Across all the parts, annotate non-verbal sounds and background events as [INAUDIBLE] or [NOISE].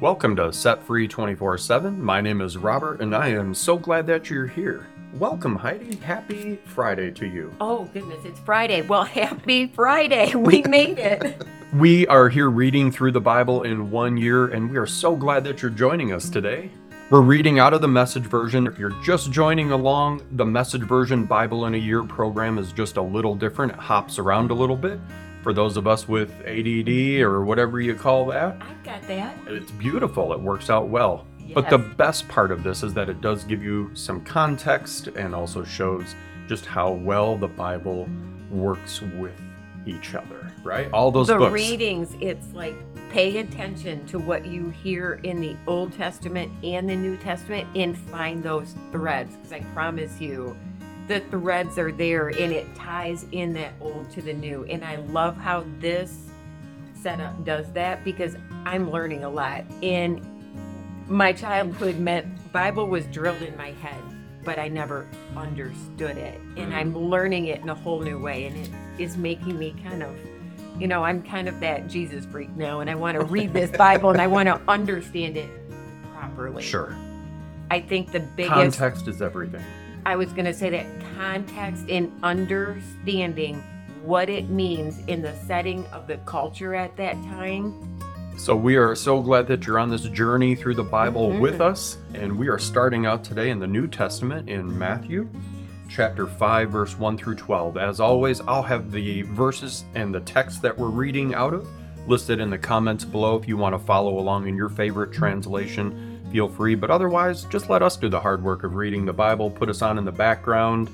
Welcome to Set Free 24 7. My name is Robert, and I am so glad that you're here. Welcome, Heidi. Happy Friday to you. Oh, goodness, it's Friday. Well, [LAUGHS] happy Friday. We [LAUGHS] made it. We are here reading through the Bible in one year, and we are so glad that you're joining us today. We're reading out of the message version. If you're just joining along, the message version Bible in a Year program is just a little different. It hops around a little bit. For those of us with ADD or whatever you call that, I've got that. it's beautiful. It works out well. But the best part of this is that it does give you some context and also shows just how well the Bible works with each other, right? All those the books. readings, it's like pay attention to what you hear in the Old Testament and the New Testament and find those threads. Because I promise you, the threads are there and it ties in that old to the new. And I love how this setup does that because I'm learning a lot. And my childhood meant Bible was drilled in my head, but I never understood it. And mm-hmm. I'm learning it in a whole new way. And it is making me kind of, you know, I'm kind of that Jesus freak now. And I want to [LAUGHS] read this Bible and I want to understand it properly. Sure. I think the biggest, Context is everything. I was going to say that context and understanding what it means in the setting of the culture at that time. So we are so glad that you're on this journey through the Bible Mhm. with us, and we are starting out today in the New Testament in Matthew chapter 5 verse 1 through 12. As always, I'll have the verses and the text that we're reading out of listed in the comments below if you want to follow along in your favorite translation. Feel free, but otherwise, just let us do the hard work of reading the Bible, put us on in the background,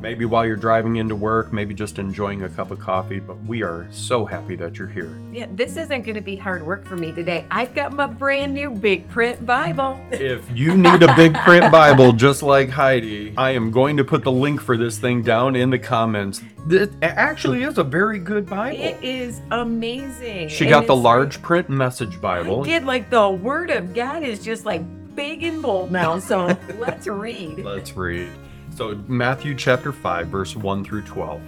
maybe while you're driving into work, maybe just enjoying a cup of coffee, but we are so happy that you're here. Yeah, this isn't going to be hard work for me today. I've got my brand new big print Bible. If you need a big print Bible just like Heidi, I am going to put the link for this thing down in the comments. It actually is a very good Bible. It is amazing. She And got the large print message Bible. I did like the Word of God is just like big and bold now. So [LAUGHS] let's read. Let's read. So, Matthew chapter 5, verse 1 through 12.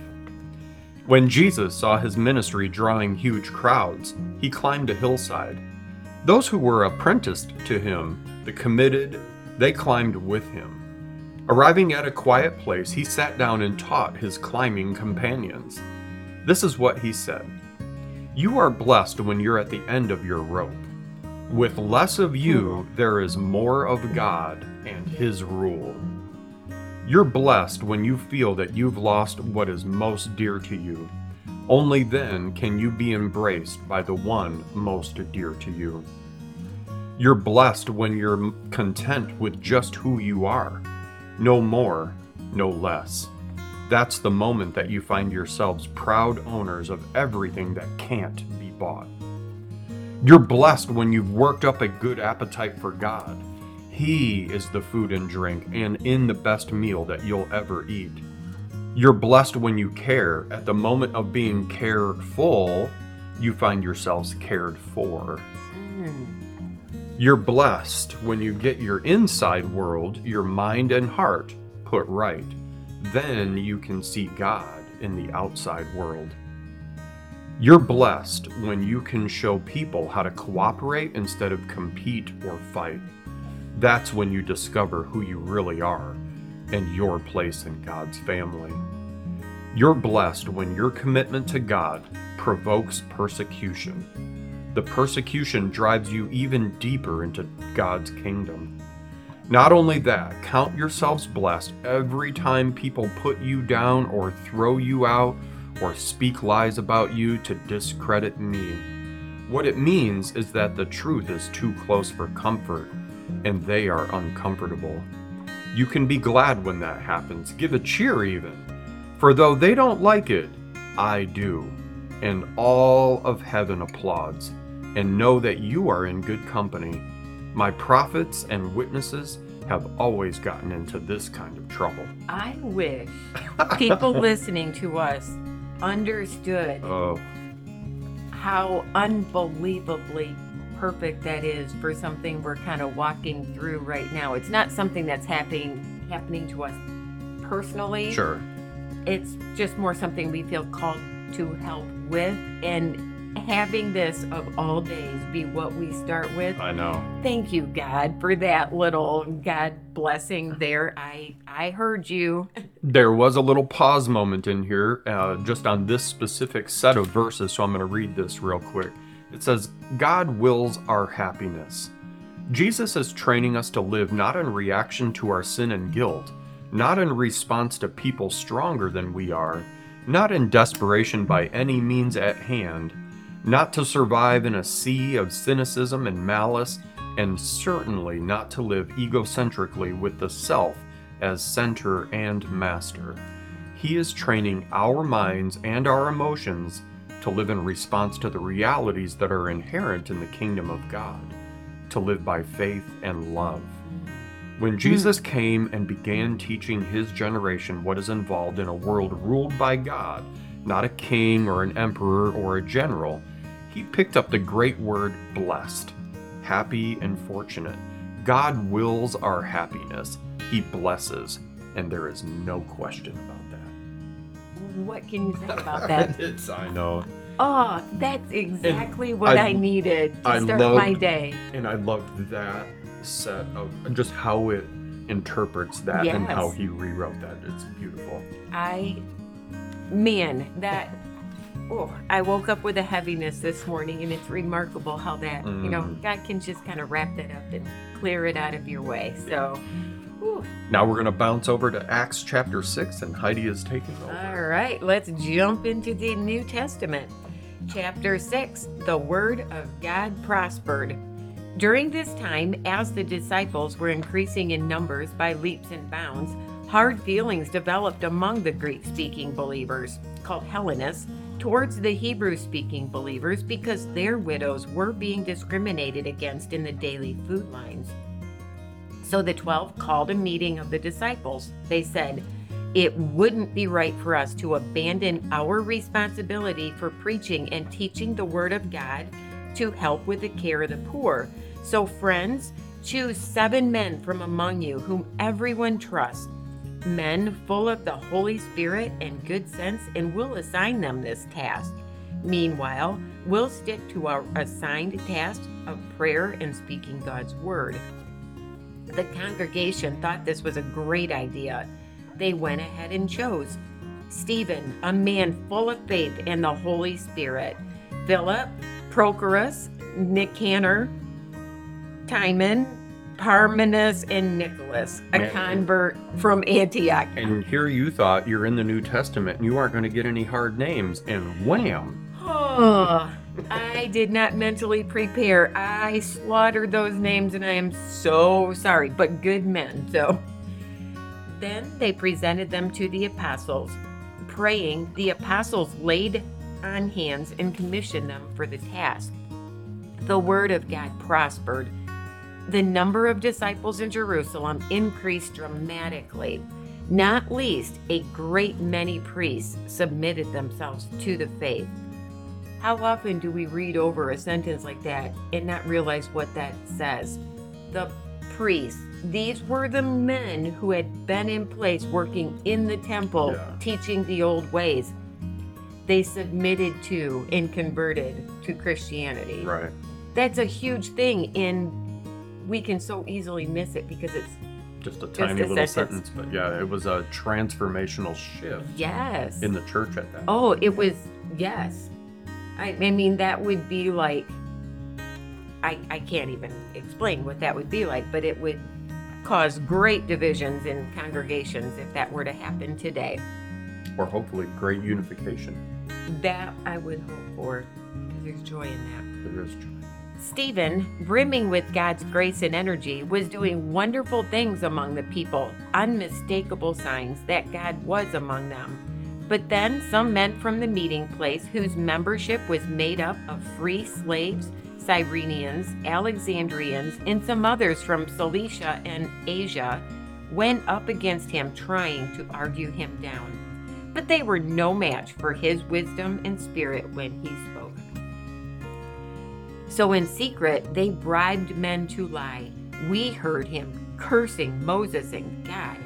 When Jesus saw his ministry drawing huge crowds, he climbed a hillside. Those who were apprenticed to him, the committed, they climbed with him. Arriving at a quiet place, he sat down and taught his climbing companions. This is what he said You are blessed when you're at the end of your rope. With less of you, there is more of God and His rule. You're blessed when you feel that you've lost what is most dear to you. Only then can you be embraced by the one most dear to you. You're blessed when you're content with just who you are. No more, no less. That's the moment that you find yourselves proud owners of everything that can't be bought. You're blessed when you've worked up a good appetite for God. He is the food and drink and in the best meal that you'll ever eat. You're blessed when you care. At the moment of being careful, you find yourselves cared for. Mm. You're blessed when you get your inside world, your mind and heart, put right. Then you can see God in the outside world. You're blessed when you can show people how to cooperate instead of compete or fight. That's when you discover who you really are and your place in God's family. You're blessed when your commitment to God provokes persecution. The persecution drives you even deeper into God's kingdom. Not only that, count yourselves blessed every time people put you down or throw you out or speak lies about you to discredit me. What it means is that the truth is too close for comfort and they are uncomfortable. You can be glad when that happens, give a cheer even. For though they don't like it, I do. And all of heaven applauds, and know that you are in good company. My prophets and witnesses have always gotten into this kind of trouble. I wish people [LAUGHS] listening to us understood Oh, how unbelievably perfect that is for something we're kind of walking through right now. It's not something that's happening happening to us personally. sure. It's just more something we feel called to help with and having this of all days be what we start with. I know. Thank you, God, for that little God blessing there. I I heard you. There was a little pause moment in here, uh, just on this specific set of verses, so I'm going to read this real quick. It says, God wills our happiness. Jesus is training us to live not in reaction to our sin and guilt, not in response to people stronger than we are, not in desperation by any means at hand, not to survive in a sea of cynicism and malice, and certainly not to live egocentrically with the self as center and master. He is training our minds and our emotions to live in response to the realities that are inherent in the kingdom of God, to live by faith and love. When hmm. Jesus came and began teaching his generation what is involved in a world ruled by God, not a king or an emperor or a general, he picked up the great word blessed, happy and fortunate. God wills our happiness, he blesses, and there is no question about that. What can you say about [LAUGHS] that? it's, I know. Oh, that's exactly what I, I- needed to I start my day. And I loved that set of just how it interprets that and Yes. how he rewrote that. It's beautiful. I, man, that. Oh, I woke up with a heaviness this morning, and it's remarkable how that, you know, Mhm. God can just kind of wrap that up and clear it out of your way. So, whew. Now we're going to bounce over to Acts chapter 6, and Heidi is taking over. all right, let's jump into the New Testament. Chapter 6 The Word of God prospered. During this time, as the disciples were increasing in numbers by leaps and bounds, hard feelings developed among the Greek speaking believers, called Hellenists, towards the Hebrew speaking believers because their widows were being discriminated against in the daily food lines. So the 12 called a meeting of the disciples. They said, It wouldn't be right for us to abandon our responsibility for preaching and teaching the Word of God to help with the care of the poor. So, friends, choose seven men from among you whom everyone trusts, men full of the Holy Spirit and good sense, and we'll assign them this task. Meanwhile, we'll stick to our assigned task of prayer and speaking God's Word. The congregation thought this was a great idea. They went ahead and chose Stephen, a man full of faith and the Holy Spirit, Philip, Prochorus, Nicanor, Timon, Parmenas, and Nicholas, a convert from Antioch. And here you thought you're in the New Testament and you aren't going to get any hard names, and wham! Oh, I did not mentally prepare. I slaughtered those names and I am so sorry, but good men. So then they presented them to the apostles. Praying, the apostles laid on hands and commissioned them for the task. The word of God prospered. The number of disciples in Jerusalem increased dramatically. Not least, a great many priests submitted themselves to the faith. How often do we read over a sentence like that and not realize what that says? The priests, these were the men who had been in place working in the temple, Yeah. teaching the old ways. They submitted to and converted to Christianity. Right. That's a huge thing, and we can so easily miss it because it's Just a tiny a little sentence. sentence, but yeah, it was a transformational shift yes. in the church at that. Oh, it was yes. I, I mean that would be like I I can't even explain what that would be like, but it would cause great divisions in congregations if that were to happen today. Or hopefully great unification. That I would hope for because there's joy in that. There is joy. Stephen, brimming with God's grace and energy, was doing wonderful things among the people, unmistakable signs that God was among them. But then some men from the meeting place, whose membership was made up of free slaves, Cyrenians, Alexandrians, and some others from Cilicia and Asia, went up against him, trying to argue him down. But they were no match for his wisdom and spirit when he spoke. So in secret, they bribed men to lie. We heard him cursing Moses and God.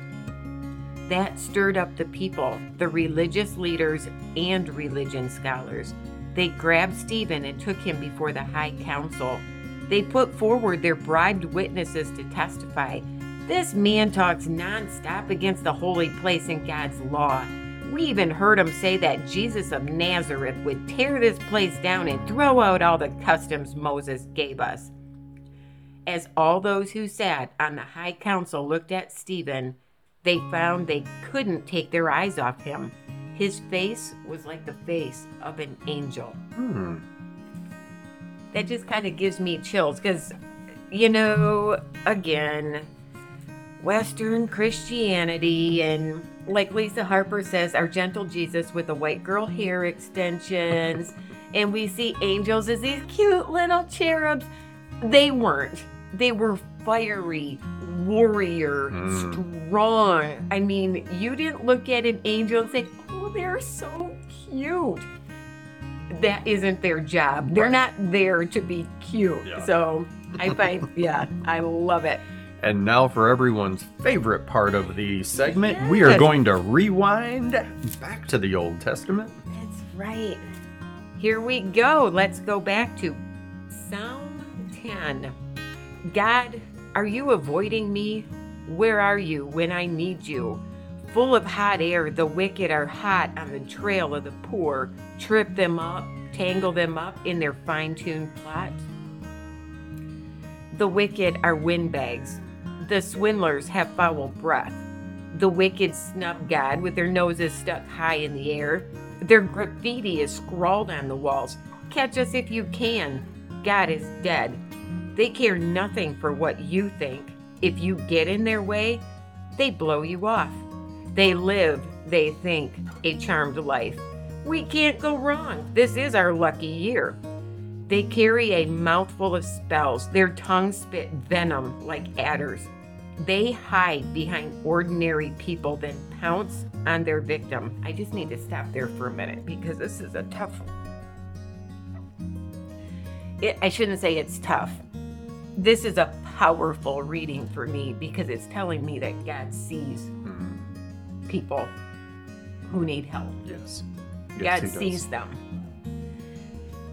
That stirred up the people, the religious leaders, and religion scholars. They grabbed Stephen and took him before the high council. They put forward their bribed witnesses to testify. This man talks nonstop against the holy place and God's law. We even heard him say that Jesus of Nazareth would tear this place down and throw out all the customs Moses gave us. As all those who sat on the high council looked at Stephen, they found they couldn't take their eyes off him. His face was like the face of an angel. Hmm. That just kind of gives me chills because, you know, again, Western Christianity and like Lisa Harper says, our gentle Jesus with the white girl hair extensions, [LAUGHS] and we see angels as these cute little cherubs. They weren't. They were fiery, warrior, Mm. strong. I mean, you didn't look at an angel and say, oh, they're so cute. That isn't their job. They're not there to be cute. Yeah. So I find, [LAUGHS] yeah, I love it. And now for everyone's favorite part of the segment, we are going to rewind back to the Old Testament. That's right. Here we go. Let's go back to Psalm 10. God, are you avoiding me? Where are you when I need you? Full of hot air, the wicked are hot on the trail of the poor. Trip them up, tangle them up in their fine tuned plot. The wicked are windbags. The swindlers have foul breath. The wicked snub God with their noses stuck high in the air. Their graffiti is scrawled on the walls. Catch us if you can. God is dead. They care nothing for what you think. If you get in their way, they blow you off. They live, they think, a charmed life. We can't go wrong. This is our lucky year. They carry a mouthful of spells. Their tongues spit venom like adders. They hide behind ordinary people, then pounce on their victim. I just need to stop there for a minute because this is a tough. It, I shouldn't say it's tough. This is a powerful reading for me because it's telling me that God sees Hmm. people who need help. Yes. God Yes, does. sees them.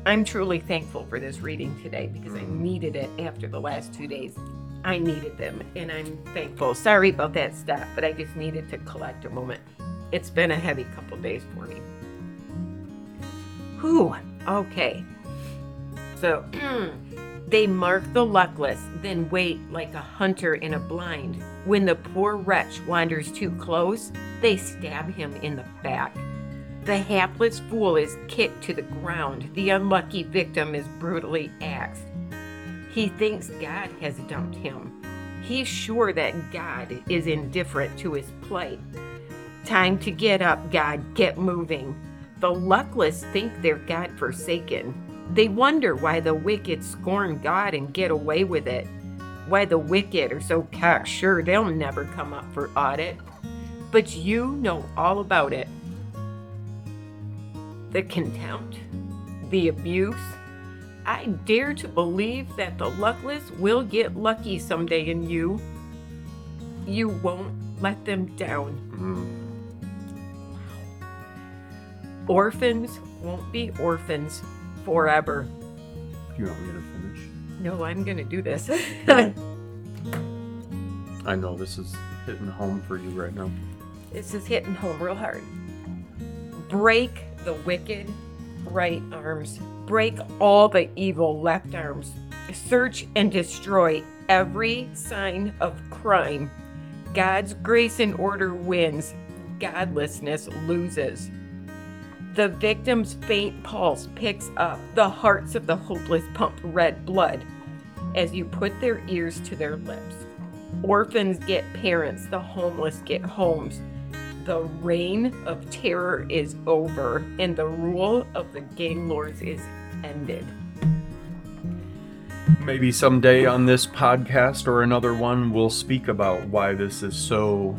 I'm truly thankful for this reading today because I needed it after the last two days. I needed them and I'm thankful. Sorry about that stuff, but I just needed to collect a moment. It's been a heavy couple days for me. Whew. Okay. So [CLEARS THROAT] they mark the luckless, then wait like a hunter in a blind. When the poor wretch wanders too close, they stab him in the back. The hapless fool is kicked to the ground. The unlucky victim is brutally axed. He thinks God has dumped him. He's sure that God is indifferent to his plight. Time to get up, God, get moving. The luckless think they're God forsaken. They wonder why the wicked scorn God and get away with it. Why the wicked are so cocksure they'll never come up for audit. But you know all about it the contempt, the abuse. I dare to believe that the luckless will get lucky someday in you. You won't let them down. Hmm. Orphans won't be orphans forever. You want me to finish? No, I'm going to do this. [LAUGHS] I know this is hitting home for you right now. this is hitting home real hard. Break the wicked right arms. Break all the evil left arms. Search and destroy every sign of crime. God's grace and order wins. Godlessness loses. The victim's faint pulse picks up. The hearts of the hopeless pump red blood as you put their ears to their lips. Orphans get parents, the homeless get homes. The reign of terror is over, and the rule of the gang lords is ended. Maybe someday on this podcast or another one, we'll speak about why this is so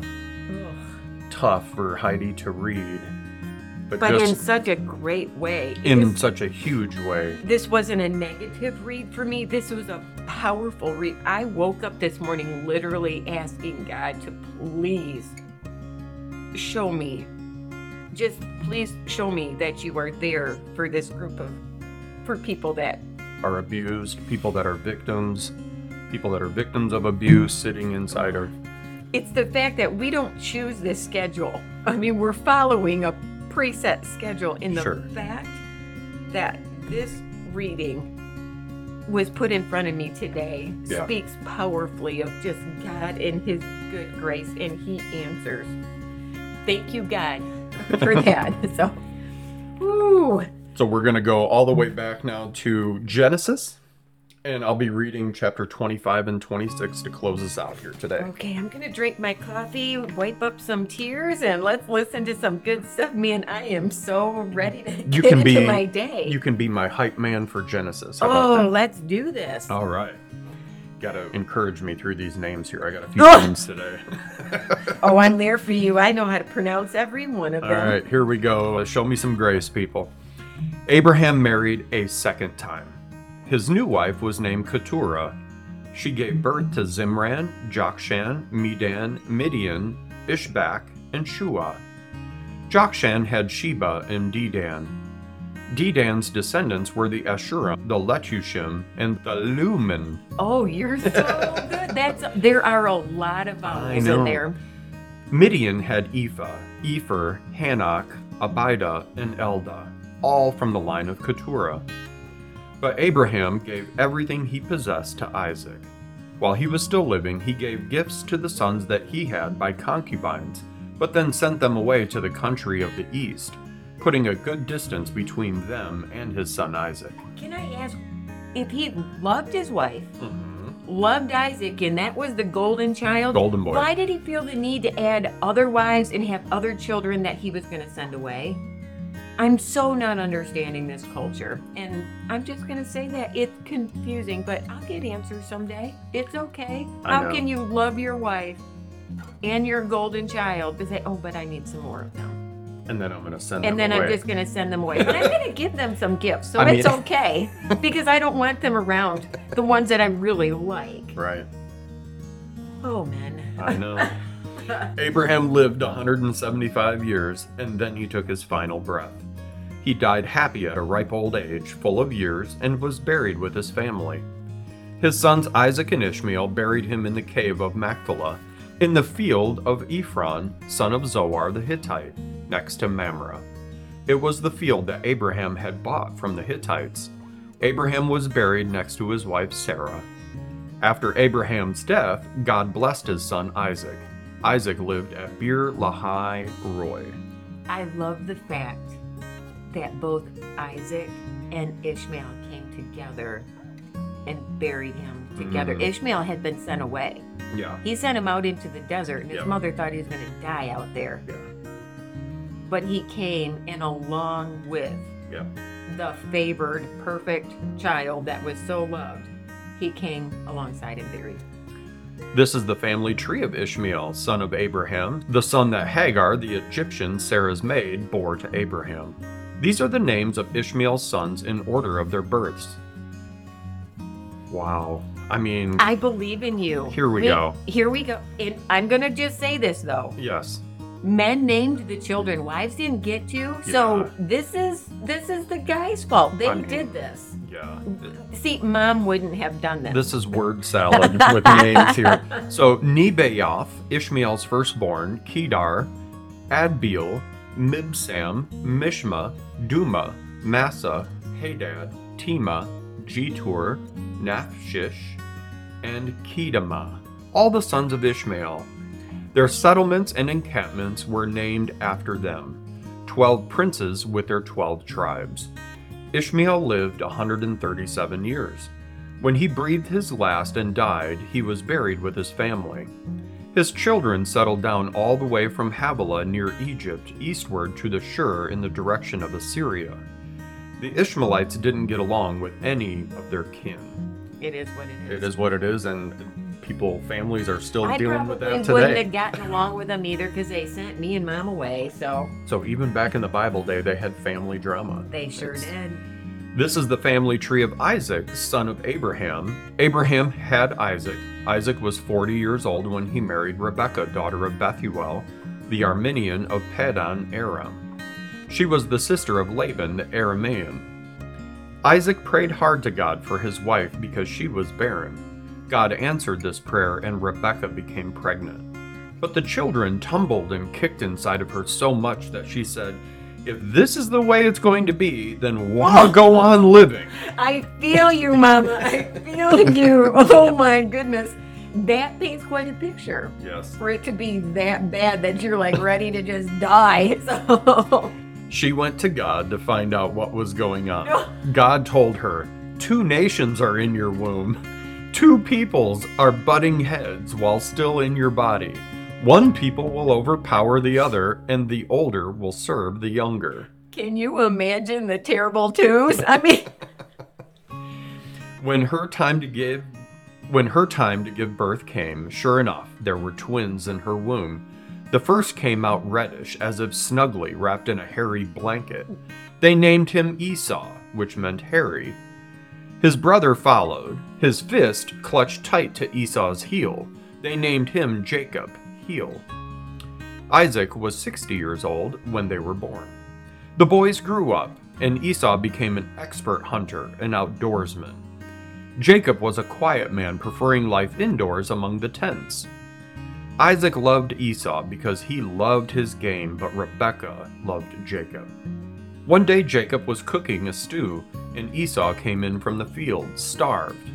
tough for Heidi to read. But, But in such a great way. in This- such a huge way. this wasn't a negative read for me. This was a powerful read. I woke up this morning literally asking God to please show me just please show me that you are there for this group of for people that Are abused, people that are victims, people that are victims of abuse sitting inside of. it's the fact that we don't choose this schedule. I mean, we're following a preset schedule in the Sure. fact that this reading was put in front of me today Yeah. speaks powerfully of just God and his good grace and he answers. Thank you God for [LAUGHS] that. so woo. So we're going to go all the way back now to Genesis, and I'll be reading chapter 25 and 26 to close us out here today. Okay, I'm gonna drink my coffee, wipe up some tears, and let's listen to some good stuff. Man, I am so ready to You get can into be my day. You can be my hype man for Genesis. How oh, let's do this. All right. Got to encourage me through these names here. I got a few Ugh. names today. [LAUGHS] Oh, I'm there for you. I know how to pronounce every one of them. All right, here we go. Show me some grace, people. Abraham married a second time. His new wife was named Keturah. She gave birth to Zimran, Jokshan, Medan, Midian, Ishbak, and Shua. Jokshan had Sheba and Dedan. Dedan's descendants were the Asshurim, the Letushim, and the Lumen. Oh, you're so good. That's there are a lot of vowels in there. Midian had Ephah, Epher, Hanoch, Abida, and Eldaah, all from the line of Keturah. But Abraham gave everything he possessed to Isaac. While he was still living, he gave gifts to the sons that he had by concubines, but then sent them away to the country of the east, putting a good distance between them and his son Isaac. Can I ask if he loved his wife, mm-hmm. loved Isaac, and that was the golden child? Golden boy. Why did he feel the need to add other wives and have other children that he was going to send away? I'm so not understanding this culture. And I'm just going to say that it's confusing, but I'll get answers someday. It's okay. I How know. can you love your wife and your golden child to say, oh, but I need some more of them? And then I'm going to send them away. And them then. I'm just going to send them away. But I'm going [LAUGHS] to give them some gifts. So I it's mean- okay because I don't want them around the ones that I really like. Right. Oh, man. I know. [LAUGHS] [LAUGHS] Abraham lived 175 years, and then he took his final breath. He died happy at a ripe old age, full of years, and was buried with his family. His sons Isaac and Ishmael buried him in the cave of Machpelah, in the field of Ephron, son of Zohar the Hittite, next to Mamre. It was the field that Abraham had bought from the Hittites. Abraham was buried next to his wife Sarah. After Abraham's death, God blessed his son Isaac. Isaac lived at Beer Lahai Roi. I love the fact that both Isaac and Ishmael came together and buried him together. Mm. Ishmael had been sent away. Yeah. He sent him out into the desert, and his Yeah. mother thought he was going to die out there. Yeah. But he came, and along with Yeah. the favored, perfect child that was so loved, he came alongside and buried. This is the family tree of Ishmael, son of Abraham, the son that Hagar, the Egyptian, Sarah's maid, bore to Abraham. These are the names of Ishmael's sons in order of their births. Wow. I mean, I believe in you. Here we Wait, go. Here we go. And I'm going to just say this, though. yes. Men named the children wives didn't get to so this is this is the guy's fault they I mean- did this Yeah. see mom wouldn't have done this This is word salad [LAUGHS] with names here. So Nebaioth, Ishmael's firstborn, Kedar, Adbeel, Mibsam, Mishma, Dumah, Massa, Hadad, Tema, Jetur, Naphshish, and Kedemah all the sons of Ishmael. Their settlements and encampments were named after them, twelve princes with their twelve tribes. Ishmael lived 137 years. When he breathed his last and died, he was buried with his family. His children settled down all the way from Havilah near Egypt eastward to the Shur in the direction of Assyria. The Ishmaelites didn't get along with any of their kin. it is what it is It is what it is, and people, families are still I dealing with that probably wouldn't today. have gotten along with them either because they sent me and mom away so So even back in the Bible day, they had family drama. they sure It's- did This is the family tree of Isaac, son of Abraham. Abraham had Isaac. Isaac was 40 years old when he married Rebekah, daughter of Bethuel, the Aramean of Paddan Aram. She was the sister of Laban the Aramean. Isaac prayed hard to God for his wife because she was barren. God answered this prayer and Rebekah became pregnant. But the children tumbled and kicked inside of her so much that she said, If this is the way it's going to be, then why go oh. on living? I feel you, Mama. I feel you. [LAUGHS] Oh my goodness. That paints quite a picture. Yes. For it to be that bad that you're like ready to just die. [LAUGHS] So She went to God to find out what was going on. [LAUGHS] God told her, Two nations are in your womb. Two peoples are butting heads while still in your body. One people will overpower the other, and the older will serve the younger. can you imagine the terrible twos? I mean [LAUGHS] When her time to give when her time to give birth came, sure enough, there were twins in her womb. The first came out reddish, as if snugly wrapped in a hairy blanket. They named him Esau, which meant hairy. His brother followed. His fist clutched tight to Esau's heel. They named him Jacob, heel. Isaac was 60 years old when they were born. The boys grew up, and Esau became an expert hunter and outdoorsman. Jacob was a quiet man, preferring life indoors among the tents. Isaac loved Esau because he loved his game, but Rebekah loved Jacob. One day Jacob was cooking a stew, and Esau came in from the field, starved.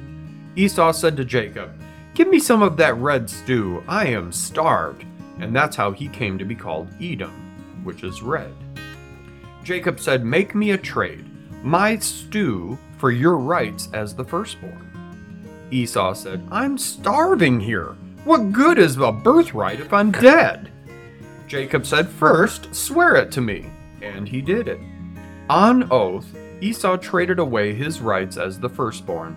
Esau said to Jacob, Give me some of that red stew, I am starved. And that's how he came to be called Edom, which is red. Jacob said, Make me a trade, my stew for your rights as the firstborn. Esau said, I'm starving here. What good is a birthright if I'm dead? Jacob said, First, swear it to me. And he did it. On oath, Esau traded away his rights as the firstborn.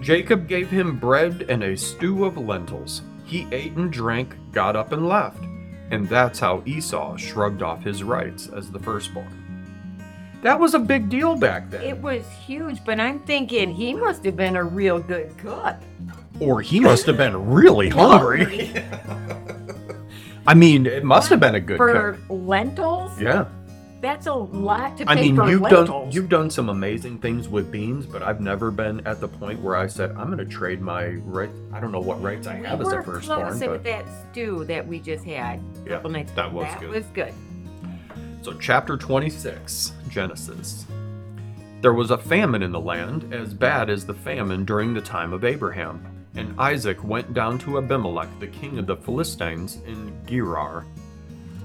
Jacob gave him bread and a stew of lentils. He ate and drank, got up and left. And that's how Esau shrugged off his rights as the firstborn. That was a big deal back then. it was huge, but I'm thinking he must have been a real good cook. Or he must have been really [LAUGHS] hungry. [LAUGHS] I mean, it must have been a good cook. For cook. lentils? Yeah. That's a lot to pay I mean, for you've lentils. done you've done some amazing things with beans, but I've never been at the point where I said I'm going to trade my right. I don't know what rights I have we as a firstborn, close but with that stew that we just had. a Yeah, that was that good. was good. So, chapter 26, Genesis. There was a famine in the land, as bad as the famine during the time of Abraham. And Isaac went down to Abimelech, the king of the Philistines, in Gerar.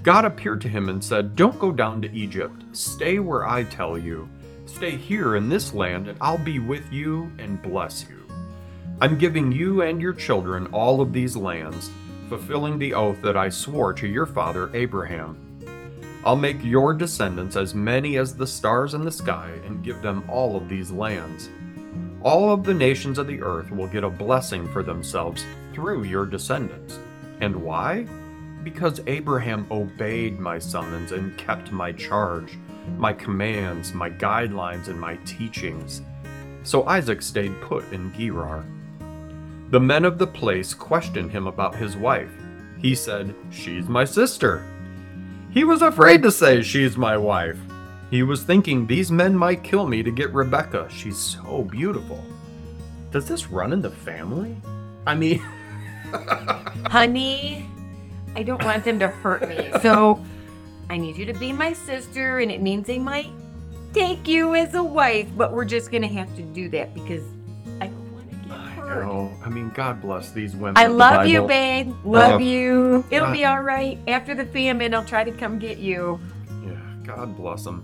God appeared to him and said, Don't go down to Egypt. Stay where I tell you. Stay here in this land, and I'll be with you and bless you. I'm giving you and your children all of these lands, fulfilling the oath that I swore to your father Abraham. I'll make your descendants as many as the stars in the sky and give them all of these lands. All of the nations of the earth will get a blessing for themselves through your descendants. And why? Because Abraham obeyed my summons and kept my charge, my commands, my guidelines, and my teachings. So Isaac stayed put in Gerar. The men of the place questioned him about his wife. He said, She's my sister. He was afraid to say she's my wife. He was thinking these men might kill me to get Rebekah. She's so beautiful. Does this run in the family? I mean, [LAUGHS] Honey, I don't want them to hurt me. [LAUGHS] So I need you to be my sister, and it means they might take you as a wife, but we're just going to have to do that because I don't want to get I hurt. know. I mean, God bless these women. I of the love you, Bible. babe. Love Uh, you. It'll uh, be all right. After the famine, I'll try to come get you. Yeah, God bless them.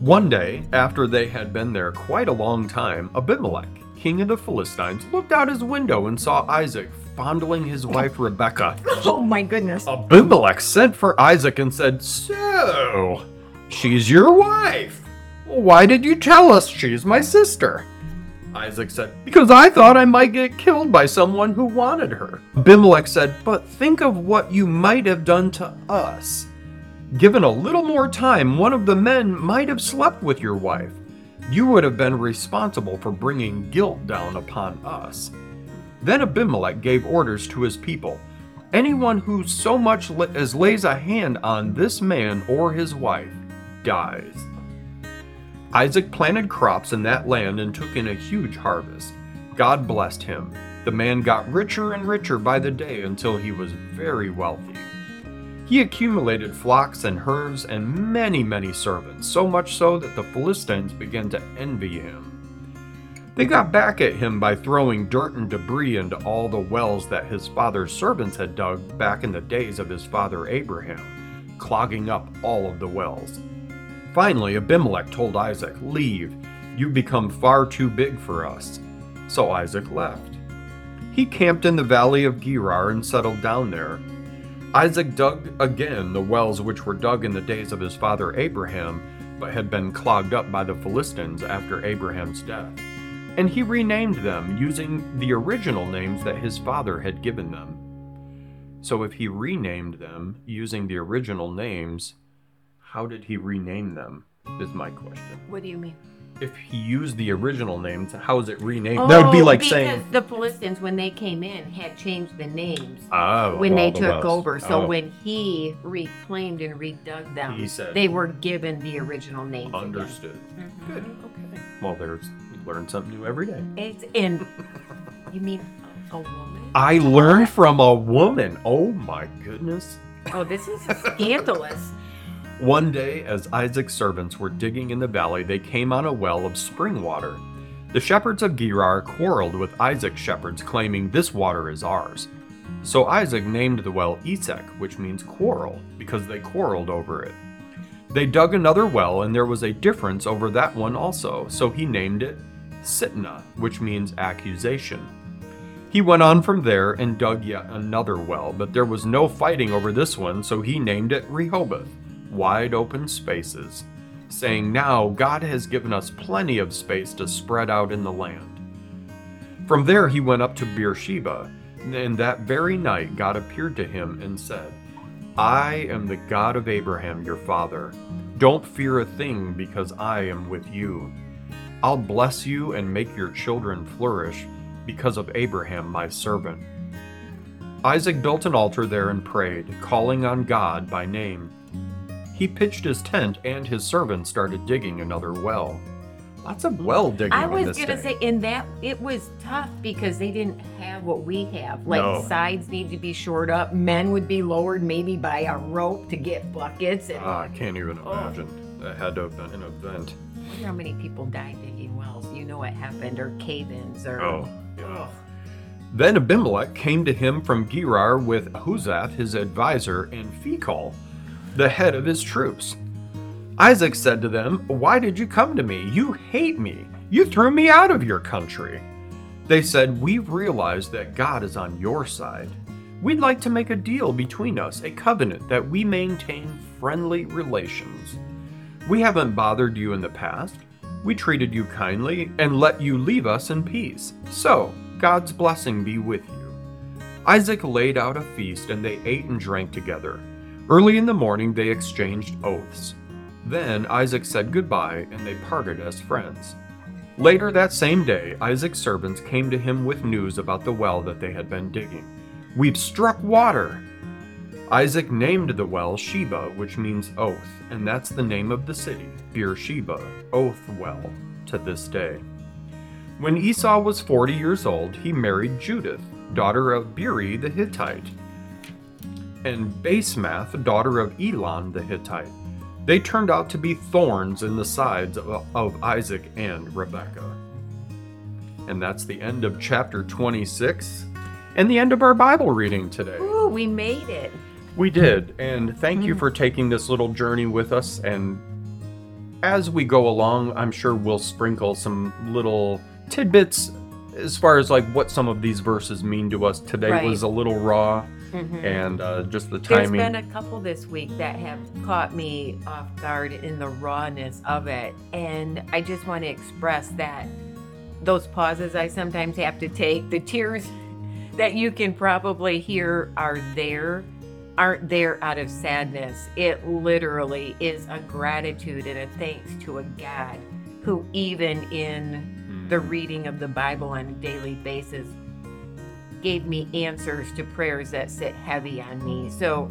One day, after they had been there quite a long time, Abimelech, king of the Philistines, looked out his window and saw Isaac fondling his wife Rebekah. [LAUGHS] Oh my goodness. Abimelech sent for Isaac and said, So, she's your wife. Why did you tell us she's my sister? Isaac said, Because I thought I might get killed by someone who wanted her. Abimelech said, But think of what you might have done to us. Given a little more time, one of the men might have slept with your wife. You would have been responsible for bringing guilt down upon us. Then Abimelech gave orders to his people Anyone who so much as lays a hand on this man or his wife, dies. Isaac planted crops in that land and took in a huge harvest. God blessed him. The man got richer and richer by the day until he was very wealthy. He accumulated flocks and herds and many, many servants, so much so that the Philistines began to envy him. They got back at him by throwing dirt and debris into all the wells that his father's servants had dug back in the days of his father Abraham, clogging up all of the wells. Finally, Abimelech told Isaac, Leave, you've become far too big for us. So Isaac left. He camped in the valley of Gerar and settled down there. Isaac dug again the wells which were dug in the days of his father Abraham, but had been clogged up by the Philistines after Abraham's death. And he renamed them using the original names that his father had given them. So if he renamed them using the original names, how did he rename them? Is my question. What do you mean? If he used the original names, how is it renamed? that would be Oh, like because saying, the Philistines, when they came in, had changed the names oh, when of they the took wells. over. So Oh, when he reclaimed and redug them, He said- they were given the original names. again. understood. Mhm. Good. Okay. Well, there's you learn something new every day. It's in. You mean a, woman? I learned from a woman. Oh my goodness. Oh, this is scandalous. One day, as Isaac's servants were digging in the valley, they came on a well of spring water. The shepherds of Gerar quarreled with Isaac's shepherds, claiming, This water is ours. So Isaac named the well Esek, which means quarrel, because they quarreled over it. They dug another well, and there was a difference over that one also, so he named it Sitnah, which means accusation. He went on from there and dug yet another well, but there was no fighting over this one, so he named it Rehoboth, wide open spaces, saying, Now God has given us plenty of space to spread out in the land. From there he went up to Beersheba, and that very night God appeared to him and said, I am the God of Abraham your father. Don't fear a thing, because I am with you. I'll bless you and make your children flourish because of Abraham my servant. Isaac built an altar there and prayed, calling on God by name. He pitched his tent, and his servant started digging another well. Lots of well digging. I was gonna day. say, in that it was tough because they didn't have what we have. Like No. sides need to be shored up. Men would be lowered maybe by a rope to get buckets. And Ah, I can't even Oh. imagine. That had to have been an event. How many people died digging wells. You know what happened, or cave-ins, or Oh, yeah. Then Abimelech came to him from Gerar with Ahuzzath, his advisor, and Phicol, the head of his troops. Isaac said to them, Why did you come to me? You hate me. You threw me out of your country. They said, We've realized that God is on your side. We'd like to make a deal between us, a covenant that we maintain friendly relations. We haven't bothered you in the past. We treated you kindly and let you leave us in peace. So, God's blessing be with you. Isaac laid out a feast and they ate and drank together. Early in the morning they exchanged oaths. Then Isaac said goodbye and they parted as friends. Later that same day, Isaac's servants came to him with news about the well that they had been digging. We've struck water! Isaac named the well Sheba, which means oath, and that's the name of the city, Beersheba, Oath Well, to this day. When Esau was 40 years old, he married Judith, daughter of Beeri the Hittite, and Basemath, daughter of Elon the Hittite. They turned out to be thorns in the sides of, of Isaac and Rebekah. And that's the end of chapter 26 and the end of our Bible reading today. Ooh, we made it. We did, and thank you for taking this little journey with us. And as we go along, I'm sure we'll sprinkle some little tidbits as far as like what some of these verses mean to us. Today Right. was a little raw, Mhm. and uh, just the There's timing. been a couple this week that have caught me off guard in the rawness of it. And I just want to express that those pauses I sometimes have to take, the tears that you can probably hear are there, aren't there out of sadness. It literally is a gratitude and a thanks to a God who, even in hmm. the reading of the Bible on a daily basis, gave me answers to prayers that sit heavy on me. So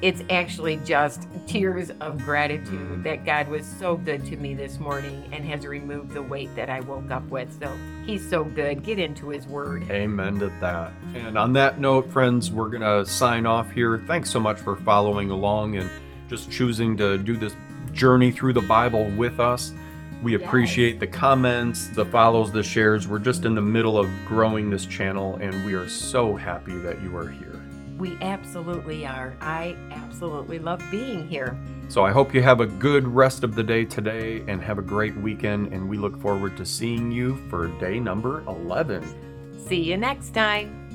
it's actually just tears of gratitude Mhm. that God was so good to me this morning and has removed the weight that I woke up with. So he's so good. Get into his word. Amen to that. And on that note, friends, we're going to sign off here. Thanks so much for following along and just choosing to do this journey through the Bible with us. We Yes. appreciate the comments, the follows, the shares. We're just in the middle of growing this channel, and we are so happy that you are here. We absolutely are. I absolutely love being here. So I hope you have a good rest of the day today and have a great weekend. And we look forward to seeing you for day number 11. See you next time.